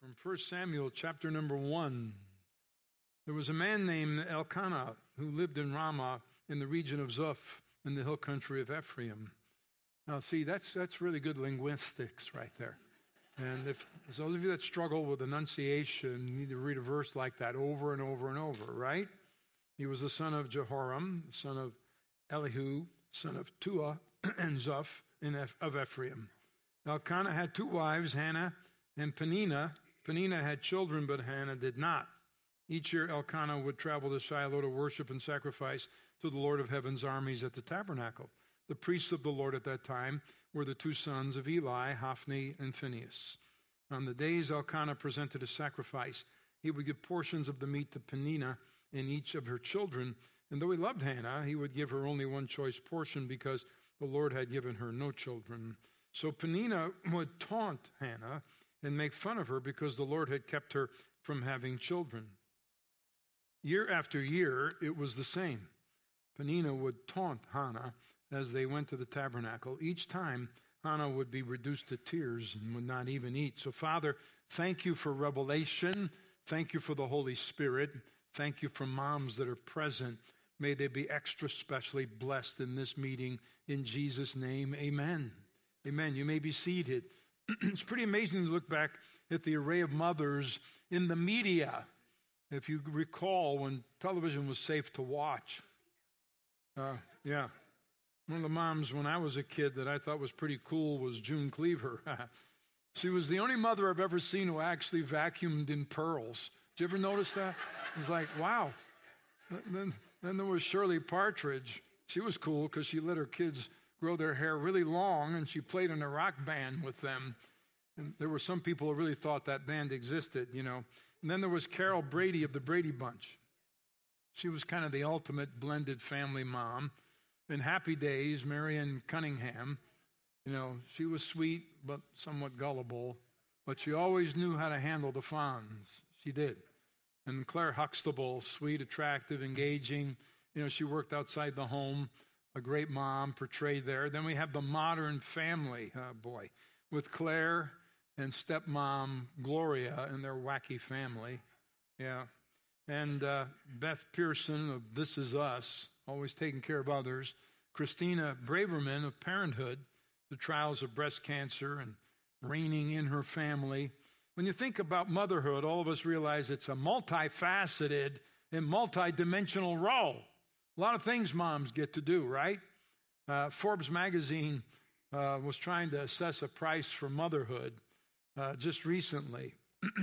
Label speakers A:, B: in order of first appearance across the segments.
A: from 1 Samuel chapter number 1. There was a man named Elkanah who lived in Ramah in the region of Zuph in the hill country of Ephraim. Now, see, that's, that's really good linguistics right there. And if those of you that struggle with enunciation, you need to read a verse like that over and over and over, right? He was the son of Jehoram, son of Elihu, son of Tua, and Zuph of Ephraim. Elkanah had two wives, Hannah and Peninnah. Peninnah had children, but Hannah did not. Each year, Elkanah would travel to Shiloh to worship and sacrifice to the Lord of heaven's armies at the tabernacle. The priests of the Lord at that time were the two sons of Eli, Hophni and Phinehas. On the days Elkanah presented a sacrifice, he would give portions of the meat to Peninnah and each of her children. And though he loved Hannah, he would give her only one choice portion because the Lord had given her no children. So Peninnah would taunt Hannah and make fun of her because the Lord had kept her from having children. Year after year, it was the same. Peninnah would taunt Hannah as they went to the tabernacle. Each time, Hannah would be reduced to tears and would not even eat. So, Father, thank you for revelation. Thank you for the Holy Spirit. Thank you for moms that are present. May they be extra specially blessed in this meeting. In Jesus' name, amen. Amen. You may be seated. it's pretty amazing to look back at the array of mothers in the media. If you recall when television was safe to watch, uh, yeah. One of the moms when I was a kid that I thought was pretty cool was June Cleaver. she was the only mother I've ever seen who actually vacuumed in pearls. Did you ever notice that? It was like, wow. Then, then there was Shirley Partridge. She was cool because she let her kids grow their hair really long and she played in a rock band with them. And there were some people who really thought that band existed, you know. And then there was Carol Brady of the Brady Bunch. She was kind of the ultimate blended family mom. In Happy Days, Marion Cunningham, you know, she was sweet but somewhat gullible, but she always knew how to handle the Fonz. She did. And Claire Huxtable, sweet, attractive, engaging. You know, she worked outside the home, a great mom portrayed there. Then we have the modern family, oh boy, with Claire and stepmom Gloria and their wacky family. Yeah. And uh, Beth Pearson of This Is Us, always taking care of others. Christina Braverman of Parenthood, the trials of breast cancer and reining in her family. When you think about motherhood, all of us realize it's a multifaceted and multidimensional role. A lot of things moms get to do, right? Uh, Forbes magazine uh, was trying to assess a price for motherhood uh, just recently.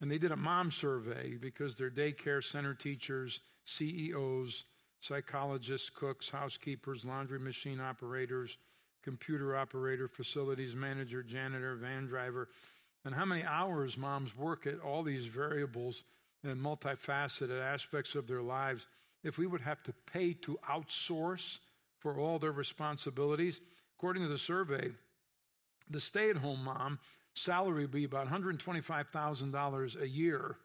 A: and they did a mom survey because their daycare center teachers, CEOs, psychologists, cooks, housekeepers, laundry machine operators, computer operator, facilities manager, janitor, van driver, and how many hours moms work at all these variables and multifaceted aspects of their lives. If we would have to pay to outsource for all their responsibilities, according to the survey, the stay at home mom salary would be about $125,000 a year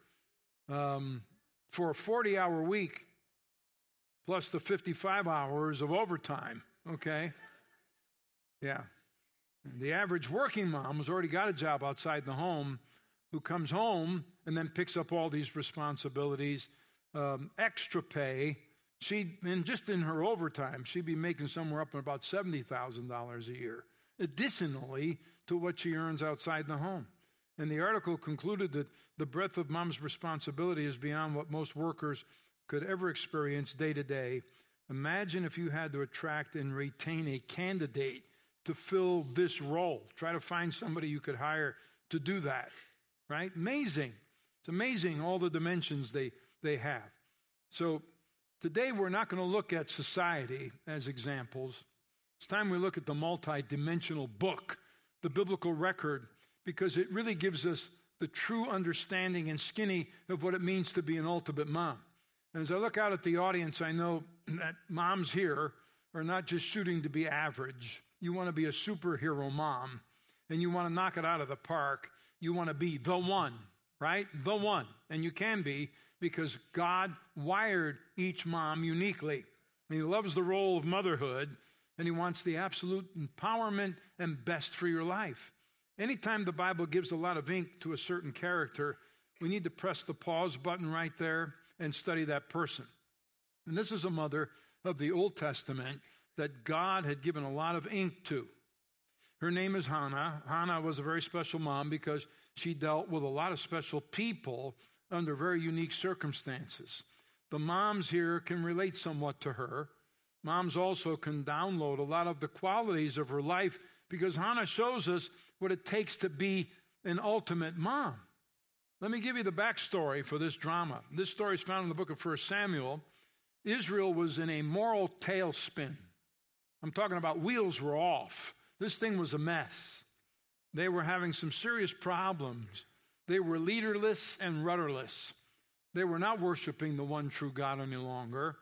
A: um, for a 40 hour week plus the 55 hours of overtime, okay? Yeah. The average working mom who's already got a job outside the home who comes home and then picks up all these responsibilities, um, extra pay. She, and just in her overtime, she'd be making somewhere up to about $70,000 a year, additionally to what she earns outside the home. And the article concluded that the breadth of mom's responsibility is beyond what most workers could ever experience day to day. Imagine if you had to attract and retain a candidate to fill this role. Try to find somebody you could hire to do that, right? Amazing. It's amazing all the dimensions they, they have. So today we're not going to look at society as examples. It's time we look at the multi-dimensional book, the biblical record, because it really gives us the true understanding and skinny of what it means to be an ultimate mom. And as I look out at the audience, I know that moms here are not just shooting to be average. You want to be a superhero mom and you want to knock it out of the park. You want to be the one, right? The one. And you can be because God wired each mom uniquely. And He loves the role of motherhood and He wants the absolute empowerment and best for your life. Anytime the Bible gives a lot of ink to a certain character, we need to press the pause button right there and study that person. And this is a mother of the Old Testament that God had given a lot of ink to. Her name is Hannah. Hannah was a very special mom because she dealt with a lot of special people under very unique circumstances. The moms here can relate somewhat to her. Moms also can download a lot of the qualities of her life because Hannah shows us what it takes to be an ultimate mom. Let me give you the backstory for this drama. This story is found in the book of 1 Samuel. Israel was in a moral tailspin. I'm talking about wheels were off. This thing was a mess. They were having some serious problems. They were leaderless and rudderless. They were not worshiping the one true God any longer.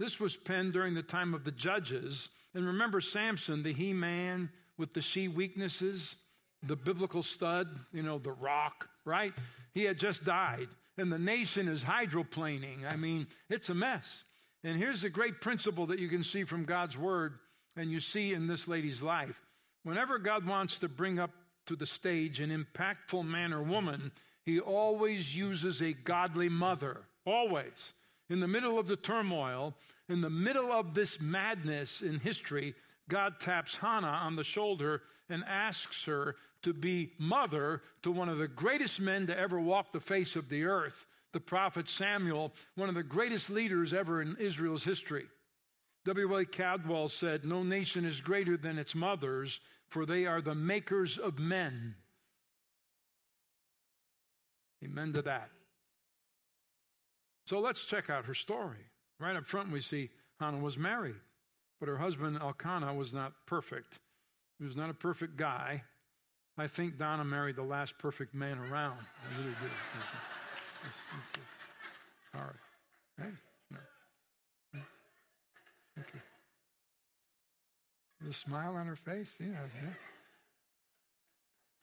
A: This was penned during the time of the judges. And remember Samson, the he man with the she weaknesses, the biblical stud, you know, the rock, right? He had just died. And the nation is hydroplaning. I mean, it's a mess. And here's the great principle that you can see from God's word and you see in this lady's life. Whenever God wants to bring up to the stage an impactful man or woman, he always uses a godly mother. Always. In the middle of the turmoil, in the middle of this madness in history, God taps Hannah on the shoulder and asks her to be mother to one of the greatest men to ever walk the face of the earth, the prophet Samuel, one of the greatest leaders ever in Israel's history. W.A. Caldwell said, No nation is greater than its mothers, for they are the makers of men. Amen to that. So let's check out her story. Right up front, we see Hannah was married, but her husband Elkanah was not perfect. He was not a perfect guy. I think Donna married the last perfect man around. I really do. All right. Thank you. The smile on her face, yeah.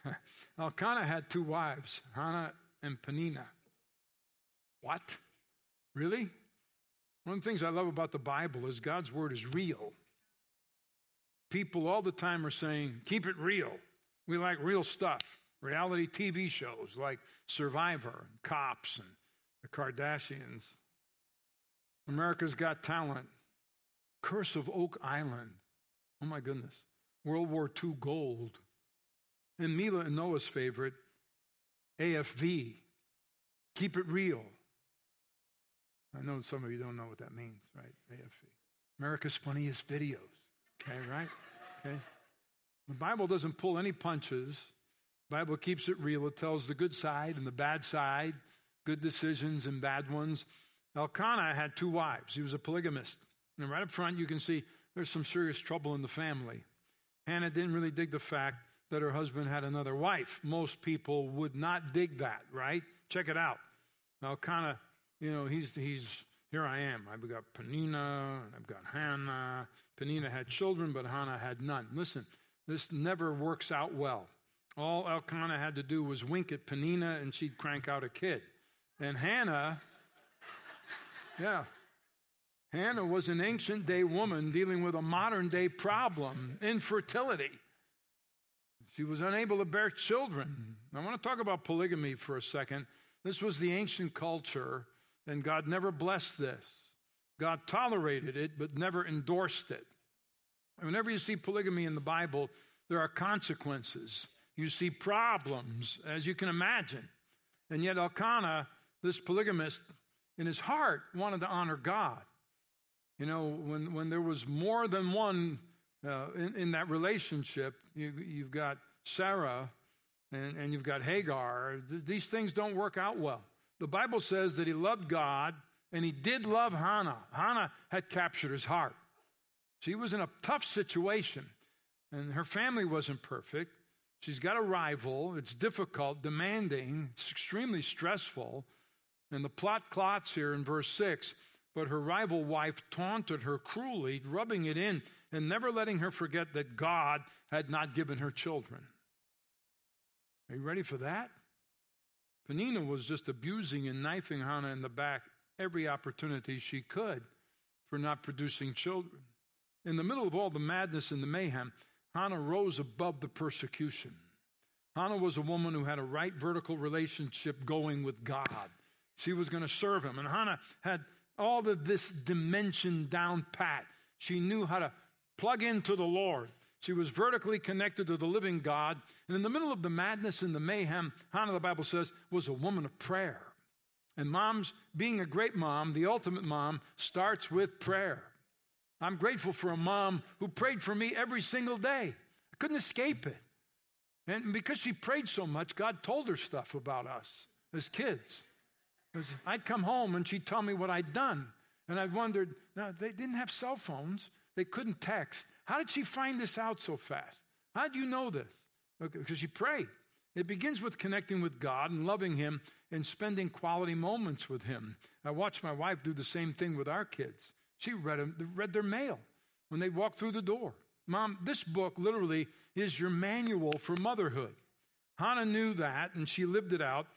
A: yeah. Elkanah had two wives, Hannah and Peninnah. What? Really? One of the things I love about the Bible is God's word is real. People all the time are saying, keep it real. We like real stuff. Reality TV shows like Survivor, and Cops, and the Kardashians. America's Got Talent, Curse of Oak Island. Oh my goodness. World War II gold. And Mila and Noah's favorite, AFV. Keep it real. I know some of you don't know what that means, right? AFV. America's funniest videos. Okay, right? Okay. The Bible doesn't pull any punches. The Bible keeps it real. It tells the good side and the bad side, good decisions and bad ones. Elkanah had two wives. He was a polygamist. And right up front, you can see there's some serious trouble in the family. Hannah didn't really dig the fact that her husband had another wife. Most people would not dig that, right? Check it out. Elkanah, you know, he's, he's here I am. I've got Peninnah, I've got Hannah. Peninnah had children, but Hannah had none. Listen, this never works out well. All Elkanah had to do was wink at Peninnah and she'd crank out a kid. And Hannah, yeah, Hannah was an ancient day woman dealing with a modern day problem infertility. She was unable to bear children. I want to talk about polygamy for a second. This was the ancient culture, and God never blessed this. God tolerated it, but never endorsed it. Whenever you see polygamy in the Bible, there are consequences. You see problems, as you can imagine. And yet, Elkanah, this polygamist, in his heart, wanted to honor God. You know, when, when there was more than one uh, in, in, that relationship, you, you've got Sarah and, and you've got Hagar. These things don't work out well. The Bible says that he loved God and he did love Hannah. Hannah had captured his heart. She was in a tough situation, and her family wasn't perfect. She's got a rival. It's difficult, demanding, it's extremely stressful. And the plot clots here in verse 6 but her rival wife taunted her cruelly, rubbing it in and never letting her forget that God had not given her children. Are you ready for that? Peninnah was just abusing and knifing Hannah in the back every opportunity she could for not producing children. In the middle of all the madness and the mayhem, Hannah rose above the persecution. Hannah was a woman who had a right vertical relationship going with God. She was going to serve him. And Hannah had all of this dimension down pat. She knew how to plug into the Lord. She was vertically connected to the living God. And in the middle of the madness and the mayhem, Hannah, the Bible says, was a woman of prayer. And mom's, being a great mom, the ultimate mom, starts with prayer. I'm grateful for a mom who prayed for me every single day. I couldn't escape it. And because she prayed so much, God told her stuff about us as kids. I'd come home and she'd tell me what I'd done. And I wondered, now they didn't have cell phones, they couldn't text. How did she find this out so fast? How do you know this? Okay, because she prayed. It begins with connecting with God and loving Him and spending quality moments with Him. I watched my wife do the same thing with our kids. She read, read their mail when they walked through the door. Mom, this book literally is your manual for motherhood. Hannah knew that and she lived it out.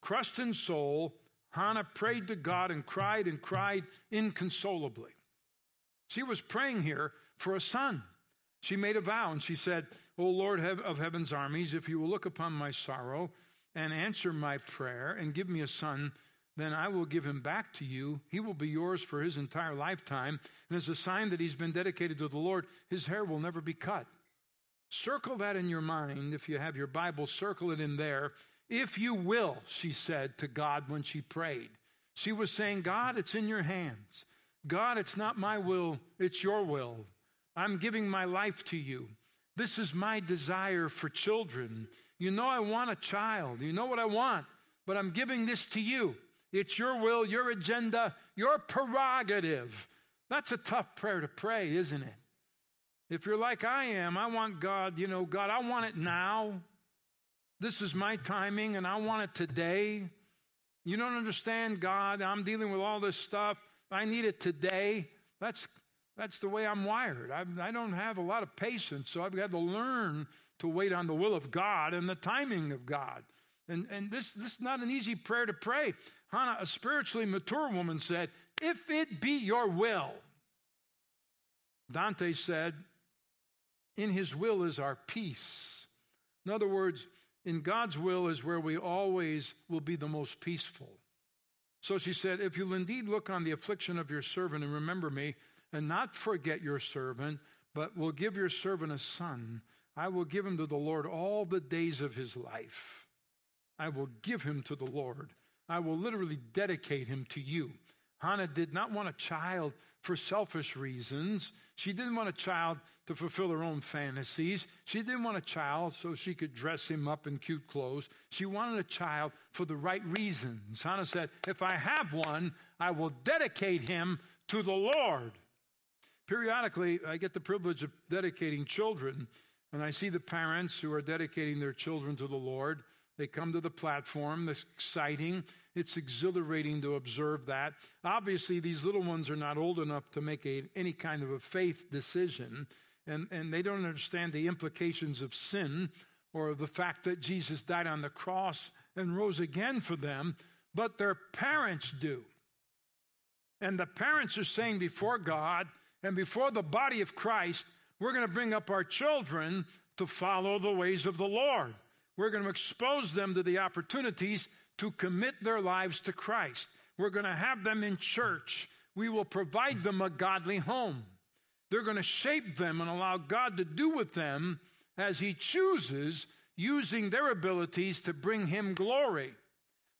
A: Crushed in soul, Hannah prayed to God and cried and cried inconsolably. She was praying here for a son. She made a vow and she said, O Lord of heaven's armies, if you will look upon my sorrow and answer my prayer and give me a son, then I will give him back to you. He will be yours for his entire lifetime. And as a sign that he's been dedicated to the Lord, his hair will never be cut. Circle that in your mind. If you have your Bible, circle it in there. If you will, she said to God when she prayed. She was saying, God, it's in your hands. God, it's not my will, it's your will. I'm giving my life to you. This is my desire for children. You know, I want a child. You know what I want, but I'm giving this to you. It's your will, your agenda, your prerogative. That's a tough prayer to pray, isn't it? If you're like I am, I want God, you know, God, I want it now. This is my timing and I want it today. You don't understand, God. I'm dealing with all this stuff. I need it today. That's, that's the way I'm wired. I, I don't have a lot of patience, so I've got to learn to wait on the will of God and the timing of God. And, and this, this is not an easy prayer to pray. Hannah, a spiritually mature woman, said, If it be your will. Dante said, In his will is our peace. In other words, in God's will is where we always will be the most peaceful. So she said, If you'll indeed look on the affliction of your servant and remember me, and not forget your servant, but will give your servant a son, I will give him to the Lord all the days of his life. I will give him to the Lord. I will literally dedicate him to you. Hannah did not want a child for selfish reasons. She didn't want a child to fulfill her own fantasies. She didn't want a child so she could dress him up in cute clothes. She wanted a child for the right reasons. Hannah said, If I have one, I will dedicate him to the Lord. Periodically, I get the privilege of dedicating children, and I see the parents who are dedicating their children to the Lord. They come to the platform. It's exciting. It's exhilarating to observe that. Obviously, these little ones are not old enough to make a, any kind of a faith decision, and, and they don't understand the implications of sin or the fact that Jesus died on the cross and rose again for them, but their parents do. And the parents are saying before God and before the body of Christ, we're going to bring up our children to follow the ways of the Lord. We're going to expose them to the opportunities to commit their lives to Christ. We're going to have them in church. We will provide them a godly home. They're going to shape them and allow God to do with them as He chooses, using their abilities to bring Him glory.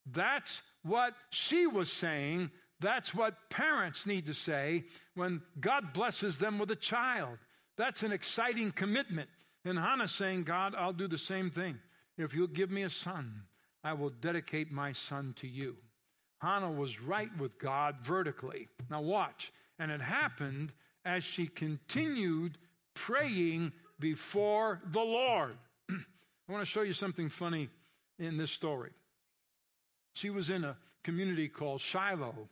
A: That's what she was saying. That's what parents need to say when God blesses them with a child. That's an exciting commitment. And Hannah's saying, God, I'll do the same thing. If you'll give me a son, I will dedicate my son to you. Hannah was right with God vertically. Now, watch. And it happened as she continued praying before the Lord. I want to show you something funny in this story. She was in a community called Shiloh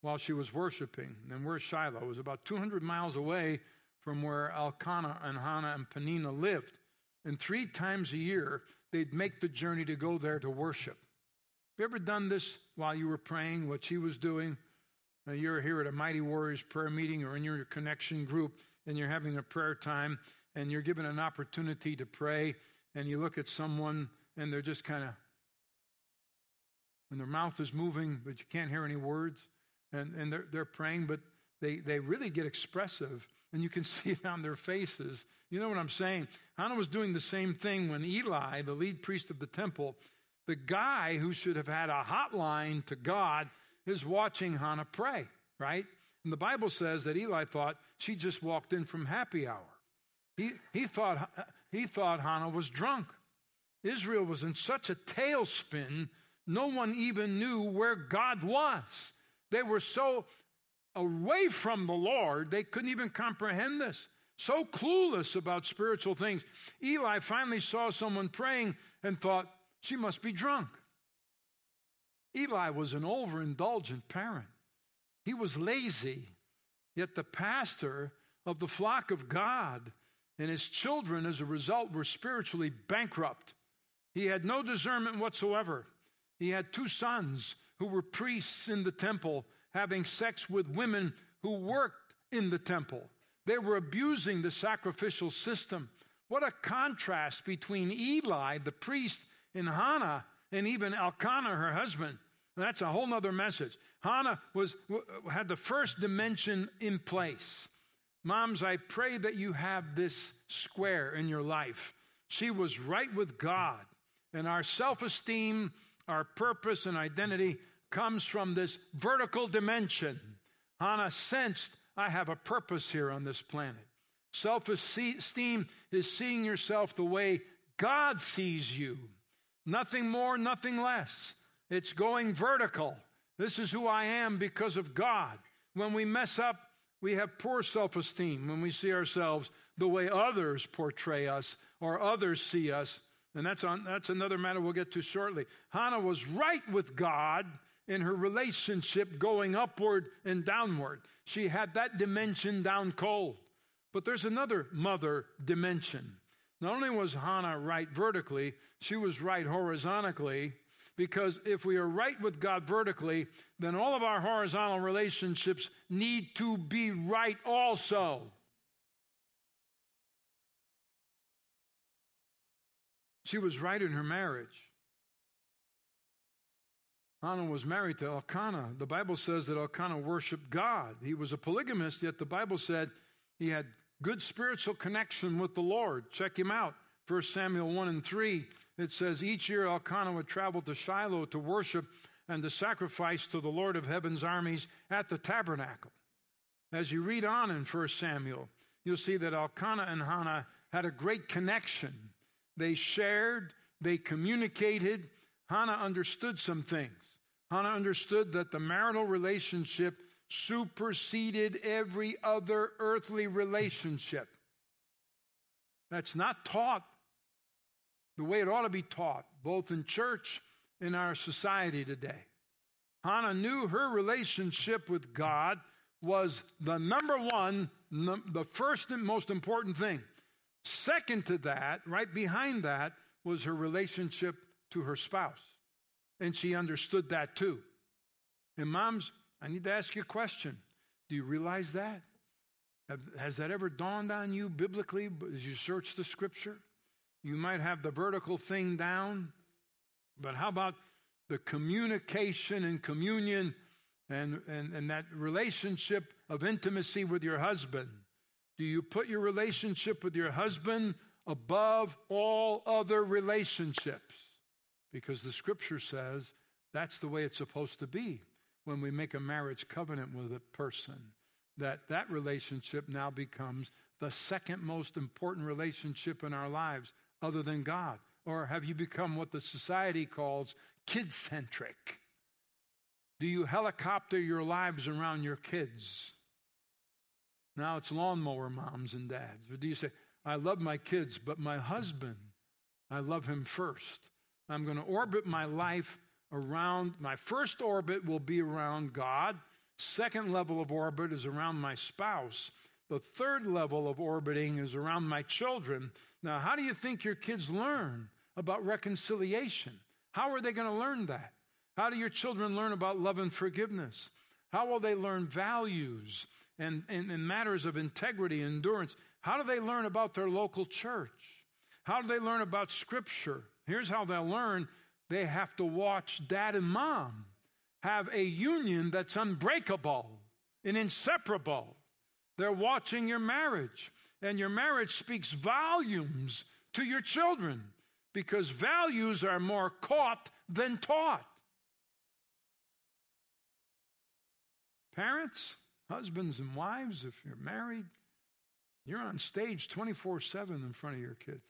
A: while she was worshiping. And where's Shiloh? It was about 200 miles away from where Elkanah and Hannah and Peninnah lived. And three times a year, they'd make the journey to go there to worship. Have you ever done this while you were praying, what she was doing? Now you're here at a Mighty Warriors prayer meeting or in your connection group, and you're having a prayer time, and you're given an opportunity to pray, and you look at someone and they're just kind of, and their mouth is moving, but you can't hear any words, and, and they're, they're praying, but they, they really get expressive, and you can see it on their faces. You know what I'm saying? Hannah was doing the same thing when Eli, the lead priest of the temple, the guy who should have had a hotline to God, is watching Hannah pray, right? And the Bible says that Eli thought she just walked in from happy hour. He, he, thought, he thought Hannah was drunk. Israel was in such a tailspin, no one even knew where God was. They were so away from the Lord, they couldn't even comprehend this. So clueless about spiritual things. Eli finally saw someone praying and thought, she must be drunk. Eli was an overindulgent parent. He was lazy, yet the pastor of the flock of God and his children, as a result, were spiritually bankrupt. He had no discernment whatsoever. He had two sons who were priests in the temple, having sex with women who worked in the temple. They were abusing the sacrificial system. What a contrast between Eli, the priest, and Hannah, and even Elkanah, her husband. That's a whole other message. Hannah was, had the first dimension in place. Moms, I pray that you have this square in your life. She was right with God, and our self esteem, our purpose, and identity comes from this vertical dimension. Hannah sensed, I have a purpose here on this planet. Self esteem is seeing yourself the way God sees you. Nothing more, nothing less. It's going vertical. This is who I am because of God. When we mess up, we have poor self esteem when we see ourselves the way others portray us or others see us. And that's, on, that's another matter we'll get to shortly. Hannah was right with God in her relationship going upward and downward. She had that dimension down cold. But there's another mother dimension. Not only was Hannah right vertically, she was right horizontally because if we are right with God vertically, then all of our horizontal relationships need to be right also. She was right in her marriage. Hannah was married to Elkanah. The Bible says that Elkanah worshiped God. He was a polygamist, yet the Bible said he had good spiritual connection with the Lord. Check him out. 1 Samuel 1 and 3 it says each year Elkanah would travel to Shiloh to worship and to sacrifice to the Lord of heaven's armies at the tabernacle. As you read on in 1 Samuel, you'll see that Elkanah and Hannah had a great connection. They shared, they communicated. Hannah understood some things. Hannah understood that the marital relationship superseded every other earthly relationship. That's not taught the way it ought to be taught, both in church and our society today. Hannah knew her relationship with God was the number one, the first and most important thing. Second to that, right behind that, was her relationship to her spouse. And she understood that too. And moms, I need to ask you a question. Do you realize that? Has that ever dawned on you biblically as you search the scripture? You might have the vertical thing down, but how about the communication and communion and, and, and that relationship of intimacy with your husband? Do you put your relationship with your husband above all other relationships? Because the scripture says that's the way it's supposed to be when we make a marriage covenant with a person that that relationship now becomes the second most important relationship in our lives other than God? Or have you become what the society calls kid centric? Do you helicopter your lives around your kids? Now it's lawnmower moms and dads. Or do you say, I love my kids, but my husband, I love him first? I'm going to orbit my life around, my first orbit will be around God. Second level of orbit is around my spouse. The third level of orbiting is around my children. Now, how do you think your kids learn about reconciliation? How are they going to learn that? How do your children learn about love and forgiveness? How will they learn values and, and, and matters of integrity, endurance? How do they learn about their local church? How do they learn about Scripture? Here's how they'll learn they have to watch dad and mom have a union that's unbreakable and inseparable. They're watching your marriage, and your marriage speaks volumes to your children because values are more caught than taught. Parents, husbands, and wives, if you're married, you're on stage 24 7 in front of your kids.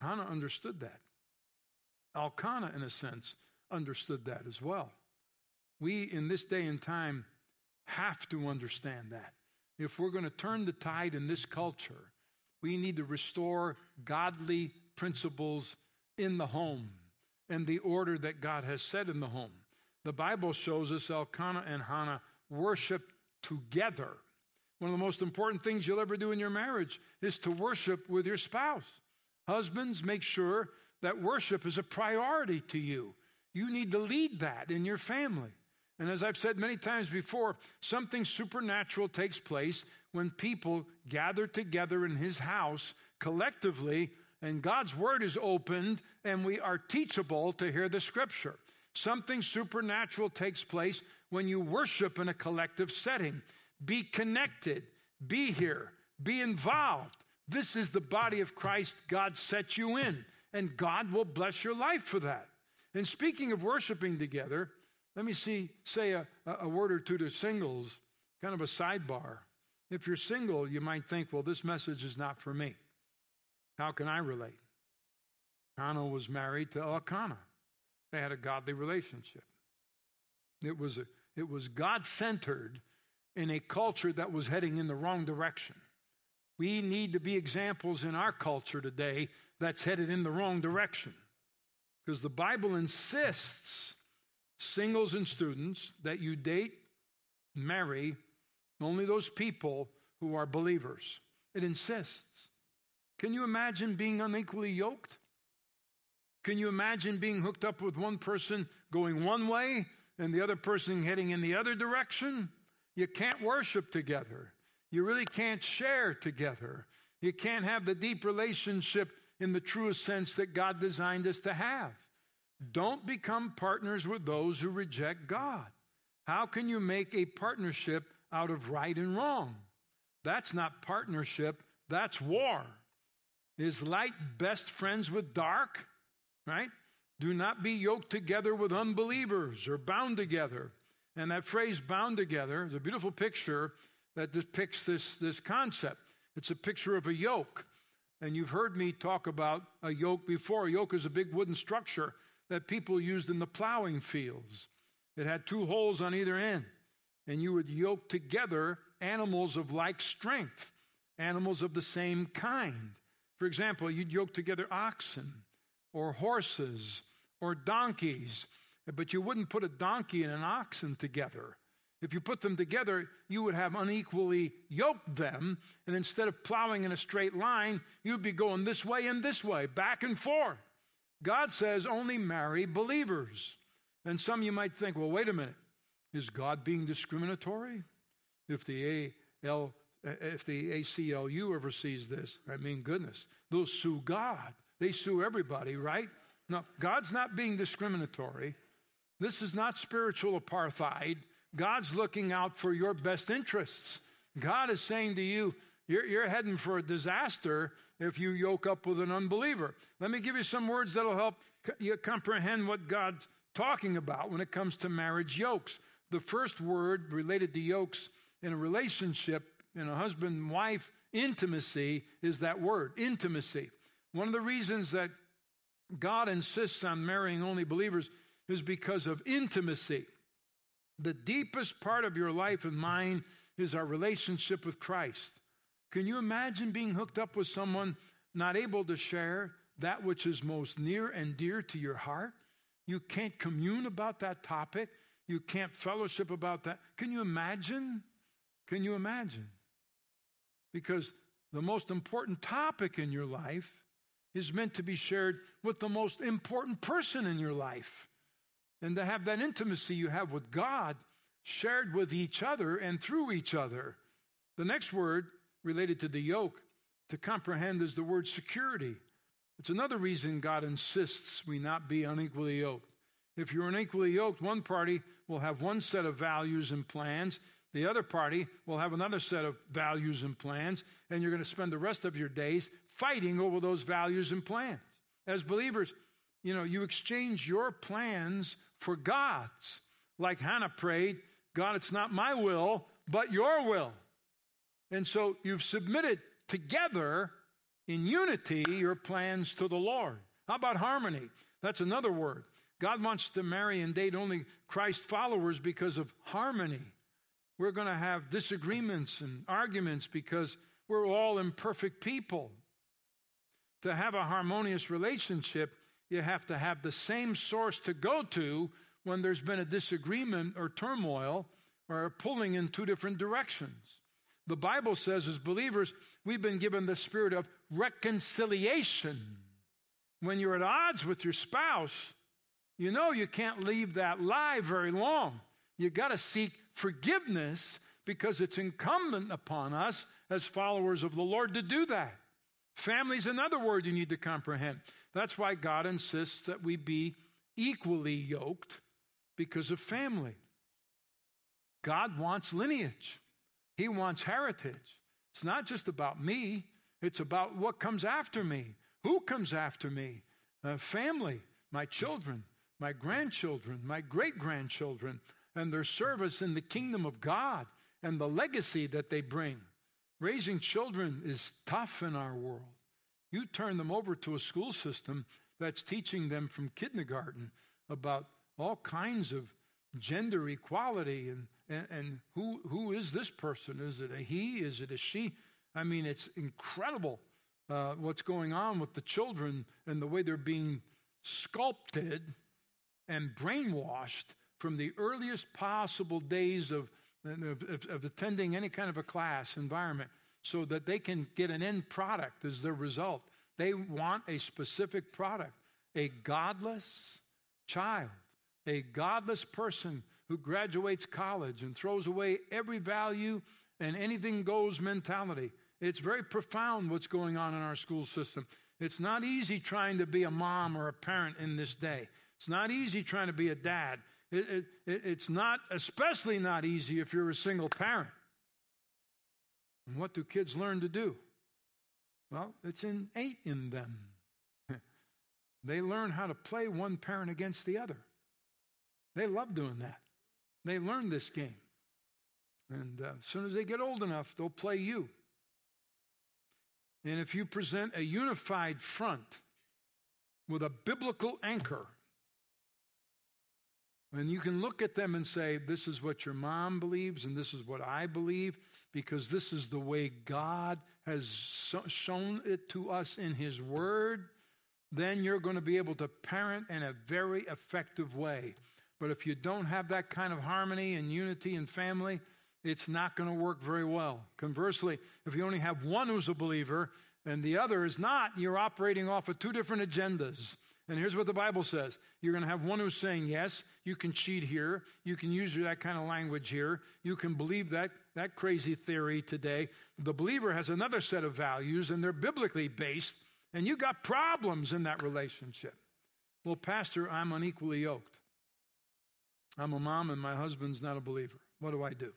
A: Hannah understood that. Elkanah, in a sense, understood that as well. We, in this day and time, have to understand that. If we're going to turn the tide in this culture, we need to restore godly principles in the home and the order that God has set in the home. The Bible shows us Elkanah and Hannah worship together. One of the most important things you'll ever do in your marriage is to worship with your spouse. Husbands, make sure that worship is a priority to you. You need to lead that in your family. And as I've said many times before, something supernatural takes place when people gather together in His house collectively, and God's Word is opened, and we are teachable to hear the Scripture. Something supernatural takes place when you worship in a collective setting. Be connected, be here, be involved. This is the body of Christ God set you in, and God will bless your life for that. And speaking of worshiping together, let me see, say a, a word or two to singles, kind of a sidebar. If you're single, you might think, well, this message is not for me. How can I relate? Hannah was married to Elkanah. They had a godly relationship. It was, a, it was God centered in a culture that was heading in the wrong direction. We need to be examples in our culture today that's headed in the wrong direction. Because the Bible insists, singles and students, that you date, marry only those people who are believers. It insists. Can you imagine being unequally yoked? Can you imagine being hooked up with one person going one way and the other person heading in the other direction? You can't worship together. You really can't share together. You can't have the deep relationship in the truest sense that God designed us to have. Don't become partners with those who reject God. How can you make a partnership out of right and wrong? That's not partnership, that's war. Is light best friends with dark? Right? Do not be yoked together with unbelievers or bound together. And that phrase bound together is a beautiful picture that depicts this, this concept. It's a picture of a yoke. And you've heard me talk about a yoke before. A yoke is a big wooden structure that people used in the plowing fields. It had two holes on either end. And you would yoke together animals of like strength, animals of the same kind. For example, you'd yoke together oxen or horses or donkeys, but you wouldn't put a donkey and an oxen together. If you put them together, you would have unequally yoked them, and instead of plowing in a straight line, you'd be going this way and this way, back and forth. God says only marry believers. And some you might think, well, wait a minute. Is God being discriminatory? If the AL, if the ACLU ever sees this, I mean, goodness, they'll sue God. They sue everybody, right? No, God's not being discriminatory. This is not spiritual apartheid. God's looking out for your best interests. God is saying to you, you're, you're, heading for a disaster if you yoke up with an unbeliever. Let me give you some words that'll help you comprehend what God's talking about when it comes to marriage yokes. The first word related to yokes in a relationship, in a husband and wife intimacy, is that word intimacy. One of the reasons that God insists on marrying only believers is because of intimacy. The deepest part of your life and mine is our relationship with Christ. Can you imagine being hooked up with someone not able to share that which is most near and dear to your heart? You can't commune about that topic. You can't fellowship about that. Can you imagine? Can you imagine? Because the most important topic in your life is meant to be shared with the most important person in your life and to have that intimacy you have with God shared with each other and through each other. The next word related to the yoke to comprehend is the word security. It's another reason God insists we not be unequally yoked. If you're unequally yoked, one party will have one set of values and plans, the other party will have another set of values and plans, and you're going to spend the rest of your days fighting over those values and plans. As believers, you know, you exchange your plans for God's. Like Hannah prayed, God, it's not my will, but your will. And so you've submitted together in unity your plans to the Lord. How about harmony? That's another word. God wants to marry and date only Christ followers because of harmony. We're going to have disagreements and arguments because we're all imperfect people. To have a harmonious relationship, you have to have the same source to go to when there's been a disagreement or turmoil or pulling in two different directions. The Bible says, as believers, we've been given the spirit of reconciliation. When you're at odds with your spouse, you know you can't leave that lie very long. You got to seek forgiveness because it's incumbent upon us as followers of the Lord to do that. Family's another word you need to comprehend. That's why God insists that we be equally yoked because of family. God wants lineage. He wants heritage. It's not just about me, it's about what comes after me. Who comes after me? Uh, family, my children, my grandchildren, my great grandchildren, and their service in the kingdom of God and the legacy that they bring. Raising children is tough in our world. You turn them over to a school system that's teaching them from kindergarten about all kinds of gender equality and and, and who, who is this person? Is it a he? Is it a she? I mean, it's incredible uh, what's going on with the children and the way they're being sculpted and brainwashed from the earliest possible days of, of, of, attending any kind of a class environment so that they can get an end product as their result. They want a specific product, a godless child, a godless person who graduates college and throws away every value and anything goes mentality. It's very profound what's going on in our school system. It's not easy trying to be a mom or a parent in this day. It's not easy trying to be a dad. It, it, it's not, especially not easy if you're a single parent. And what do kids learn to do? Well, it's innate in them. they learn how to play one parent against the other. They love doing that. They learn this game. And uh, as soon as they get old enough, they'll play you. And if you present a unified front with a biblical anchor, and you can look at them and say, This is what your mom believes, and this is what I believe, because this is the way God has shown it to us in His Word, then you're going to be able to parent in a very effective way. But if you don't have that kind of harmony and unity in family, it's not going to work very well. Conversely, if you only have one who's a believer and the other is not, you're operating off of two different agendas. And here's what the Bible says you're going to have one who's saying, yes, you can cheat here, you can use that kind of language here, you can believe that, that crazy theory today. The believer has another set of values, and they're biblically based, and you got problems in that relationship. Well, Pastor, I'm unequally yoked. I'm a mom and my husband's not a believer. What do I do?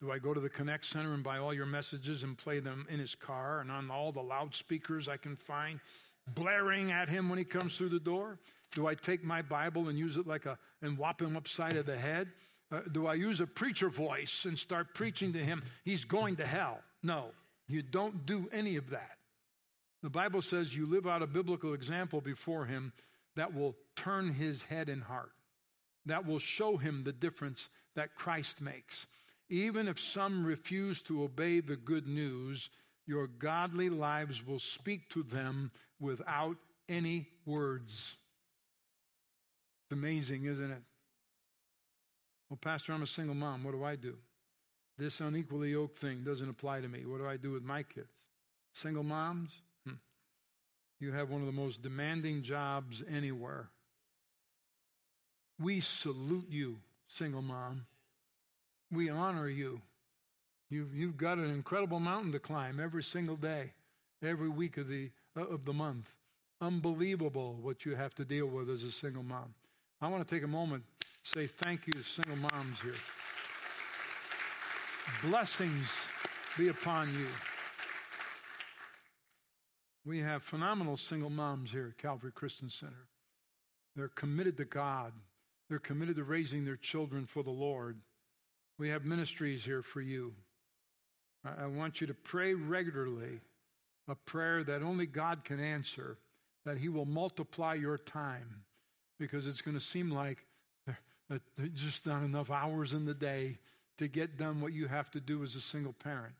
A: Do I go to the Connect Center and buy all your messages and play them in his car and on all the loudspeakers I can find, blaring at him when he comes through the door? Do I take my Bible and use it like a, and whop him upside of the head? Uh, do I use a preacher voice and start preaching to him, he's going to hell? No, you don't do any of that. The Bible says you live out a biblical example before him that will turn his head and heart that will show him the difference that Christ makes. Even if some refuse to obey the good news, your godly lives will speak to them without any words. It's amazing, isn't it? Well, Pastor, I'm a single mom. What do I do? This unequally yoked thing doesn't apply to me. What do I do with my kids? Single moms? Hmm. You have one of the most demanding jobs anywhere. We salute you, single mom. We honor you. You've, you've got an incredible mountain to climb every single day, every week of the, Uh, of the month. Unbelievable what you have to deal with as a single mom. I want to take a moment say thank you to single moms here. Blessings be upon you. We have phenomenal single moms here at Calvary Christian Center. They're committed to God, they're committed to raising their children for the Lord. We have ministries here for you. I want you to pray regularly a prayer that only God can answer, that He will multiply your time, because it's going to seem like there's just not enough hours in the day to get done what you have to do as a single parent.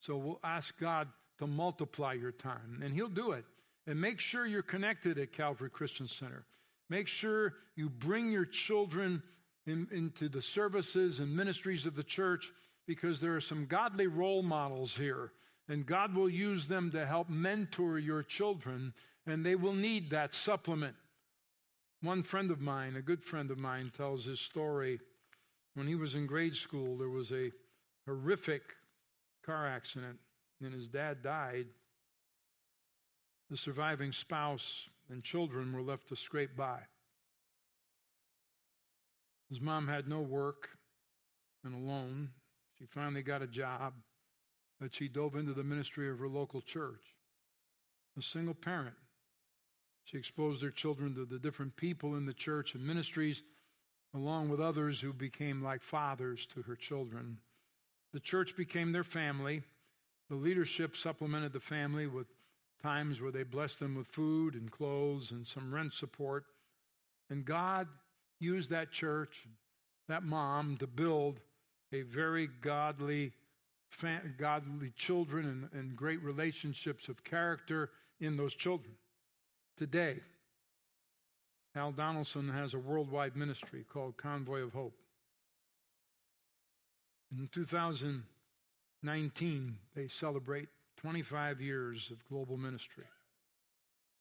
A: So we'll ask God to multiply your time, and He'll do it. And make sure you're connected at Calvary Christian Center. Make sure you bring your children in, into the services and ministries of the church because there are some godly role models here, and God will use them to help mentor your children, and they will need that supplement. One friend of mine, a good friend of mine, tells his story. When he was in grade school, there was a horrific car accident, and his dad died. The surviving spouse and children were left to scrape by. His mom had no work and alone. She finally got a job, but she dove into the ministry of her local church. A single parent. She exposed her children to the different people in the church and ministries, along with others who became like fathers to her children. The church became their family. The leadership supplemented the family with times where they blessed them with food and clothes and some rent support. And God used that church, that mom, to build a very godly, godly children and, and great relationships of character in those children. Today, Hal Donaldson has a worldwide ministry called Convoy of Hope. In 2019, they celebrate 25 years of global ministry.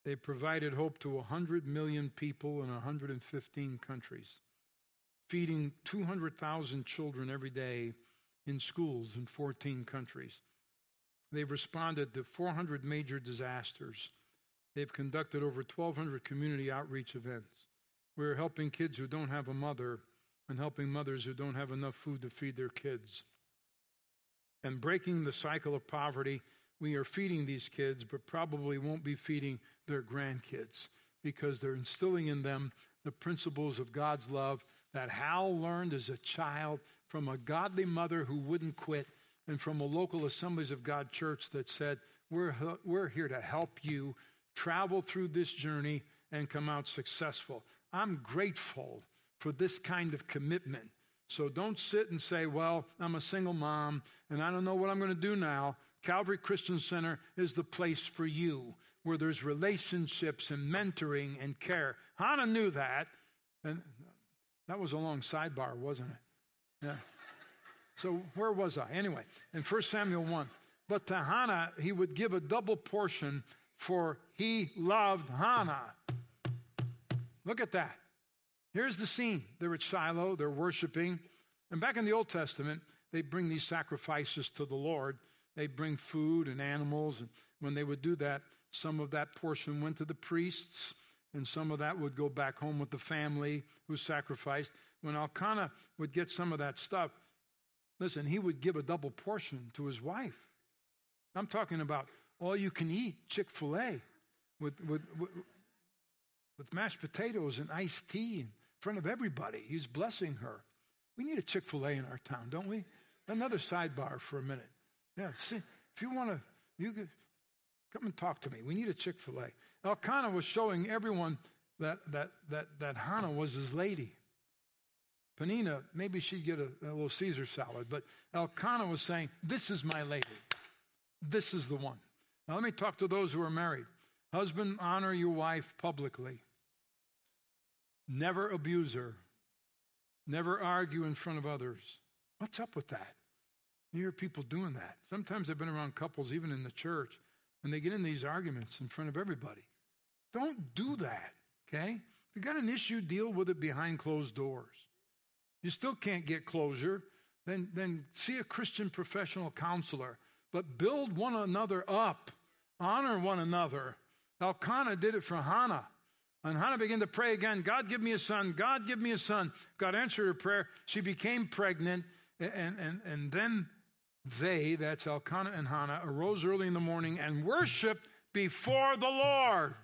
A: They provided hope to 100 million people in 115 countries, feeding 200,000 children every day in schools in 14 countries. They've responded to 400 major disasters. They've conducted over 1,200 community outreach events. We're helping kids who don't have a mother and helping mothers who don't have enough food to feed their kids. And breaking the cycle of poverty, we are feeding these kids, but probably won't be feeding their grandkids because they're instilling in them the principles of God's love that Hal learned as a child from a godly mother who wouldn't quit and from a local Assemblies of God church that said, We're, we're here to help you travel through this journey and come out successful. I'm grateful for this kind of commitment. So don't sit and say, Well, I'm a single mom and I don't know what I'm going to do now. Calvary Christian Center is the place for you where there's relationships and mentoring and care. Hannah knew that. And that was a long sidebar, wasn't it? Yeah. So where was I? Anyway, in 1 Samuel 1. But to Hannah, he would give a double portion, for he loved Hannah. Look at that. Here's the scene. They're at Shiloh, they're worshiping. And back in the Old Testament, they bring these sacrifices to the Lord. They bring food and animals. And when they would do that, some of that portion went to the priests, and some of that would go back home with the family who sacrificed. When Elkanah would get some of that stuff, listen, he would give a double portion to his wife. I'm talking about all you can eat Chick fil A with, with, with, with mashed potatoes and iced tea in front of everybody. He's blessing her. We need a Chick fil A in our town, don't we? Another sidebar for a minute. Yeah, see, if you want to, you can come and talk to me. We need a Chick fil A. Elkanah was showing everyone that, that, that, that Hannah was his lady. Peninnah, maybe she'd get a, a little Caesar salad, but Elkanah was saying, This is my lady. This is the one. Now, let me talk to those who are married. Husband, honor your wife publicly. Never abuse her. Never argue in front of others. What's up with that? You hear people doing that. Sometimes I've been around couples, even in the church, and they get in these arguments in front of everybody. Don't do that, okay? If you got an issue, deal with it behind closed doors. You still can't get closure. then, then see a Christian professional counselor. But build one another up, honor one another. Elkanah did it for Hannah. And Hannah began to pray again God, give me a son. God, give me a son. God answered her prayer. She became pregnant. And, and, and then they, that's Elkanah and Hannah, arose early in the morning and worshiped before the Lord.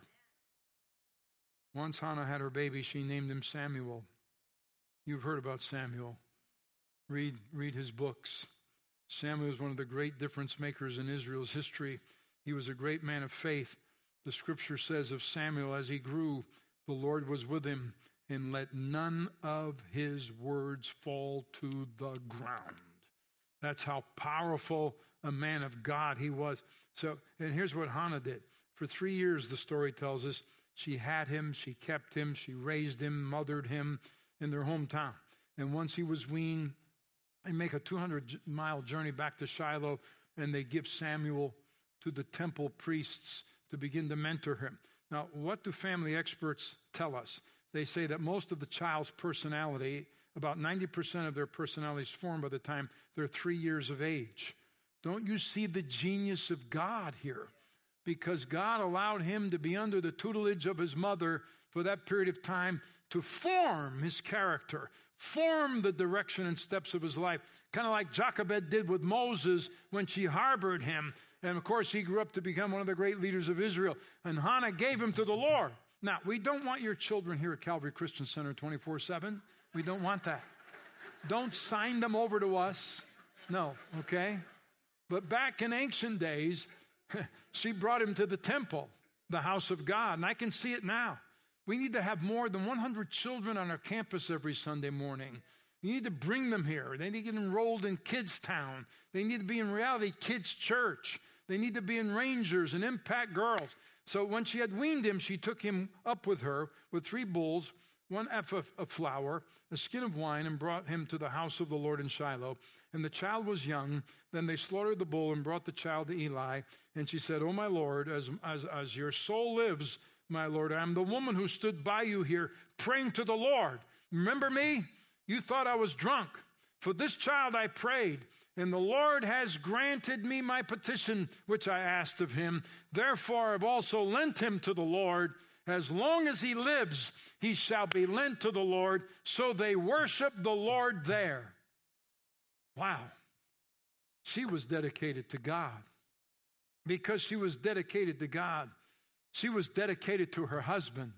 A: Once Hannah had her baby, she named him Samuel. You've heard about Samuel. Read, read his books. Samuel was one of the great difference makers in Israel's history. He was a great man of faith. The scripture says of Samuel, as he grew, the Lord was with him, and let none of his words fall to the ground. That's how powerful a man of God he was. So, and here's what Hannah did. For three years, the story tells us, she had him, she kept him, she raised him, mothered him in their hometown. And once he was weaned, they make a 200 mile journey back to Shiloh and they give Samuel to the temple priests to begin to mentor him. Now, what do family experts tell us? They say that most of the child's personality, about 90% of their personality is formed by the time they're three years of age. Don't you see the genius of God here? Because God allowed him to be under the tutelage of his mother for that period of time to form his character, form the direction and steps of his life. Kind of like Jochebed did with Moses when she harbored him and of course, he grew up to become one of the great leaders of Israel. And Hannah gave him to the Lord. Now, we don't want your children here at Calvary Christian Center 24 7. We don't want that. Don't sign them over to us. No, okay? But back in ancient days, she brought him to the temple, the house of God, and I can see it now. We need to have more than 100 children on our campus every Sunday morning. You need to bring them here. They need to get enrolled in Kids Town. They need to be in reality Kids Church. They need to be in Rangers and Impact Girls. So when she had weaned him, she took him up with her with three bulls, one ephah of flour, a skin of wine, and brought him to the house of the Lord in Shiloh. And the child was young. Then they slaughtered the bull and brought the child to Eli. And she said, Oh, my Lord, as, as, as your soul lives, my Lord, I am the woman who stood by you here praying to the Lord. Remember me? You thought I was drunk. For this child I prayed and the Lord has granted me my petition, which I asked of him. Therefore, I've also lent him to the Lord. As long as he lives, he shall be lent to the Lord. So they worship the Lord there. Wow. She was dedicated to God. Because she was dedicated to God, she was dedicated to her husband.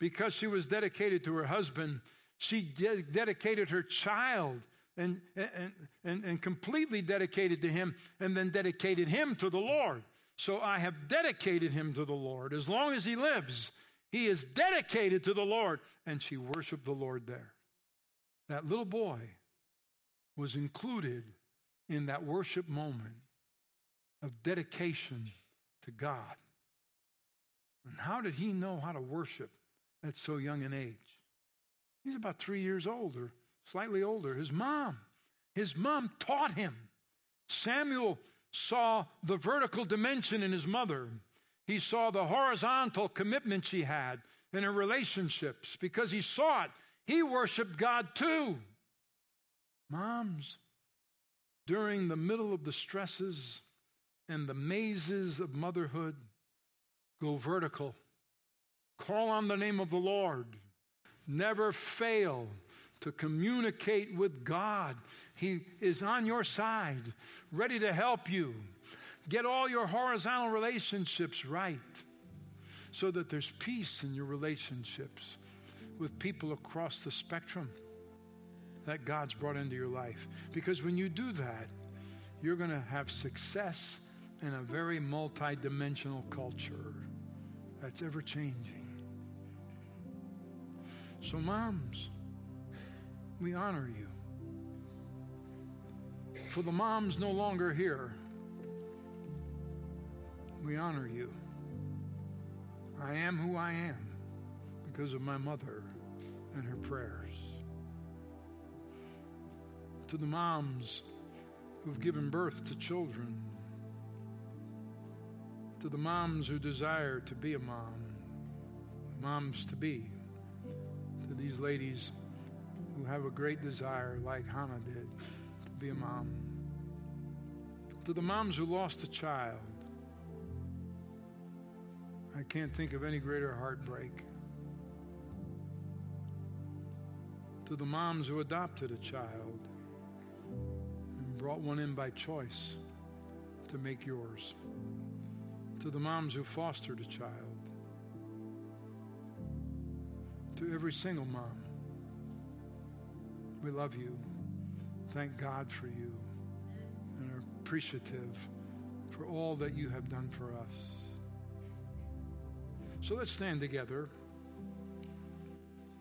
A: Because she was dedicated to her husband, she de- dedicated her child and, and, and, and completely dedicated to Him and then dedicated Him to the Lord. So I have dedicated Him to the Lord. As long as He lives, He is dedicated to the Lord. And she worshiped the Lord there. That little boy was included in that worship moment of dedication to God. And how did he know how to worship at so young an age? He's about three years older slightly older, his mom. His mom taught him. Samuel saw the vertical dimension in his mother. He saw the horizontal commitment she had in her relationships because he saw it. He worshiped God too. Moms, during the middle of the stresses and the mazes of motherhood, go vertical. Call on the name of the Lord. Never fail to communicate with God. He is on your side, ready to help you. Get all your horizontal relationships right so that there's peace in your relationships with people across the spectrum that God's brought into your life. Because when you do that, you're going to have success in a very multidimensional culture that's ever changing. So, moms, we honor you. For the moms no longer here, we honor you. I am who I am because of my mother and her prayers. To the moms who've given birth to children, to the moms who desire to be a mom, moms to be, to these ladies who have a great desire, like Hannah did, to be a mom. To the moms who lost a child, I can't think of any greater heartbreak. To the moms who adopted a child and brought one in by choice to make yours. To the moms who fostered a child. To every single mom, we love you. Thank God for you and are appreciative for all that you have done for us. So let's stand together.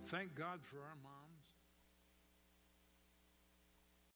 A: Thank God for our mom.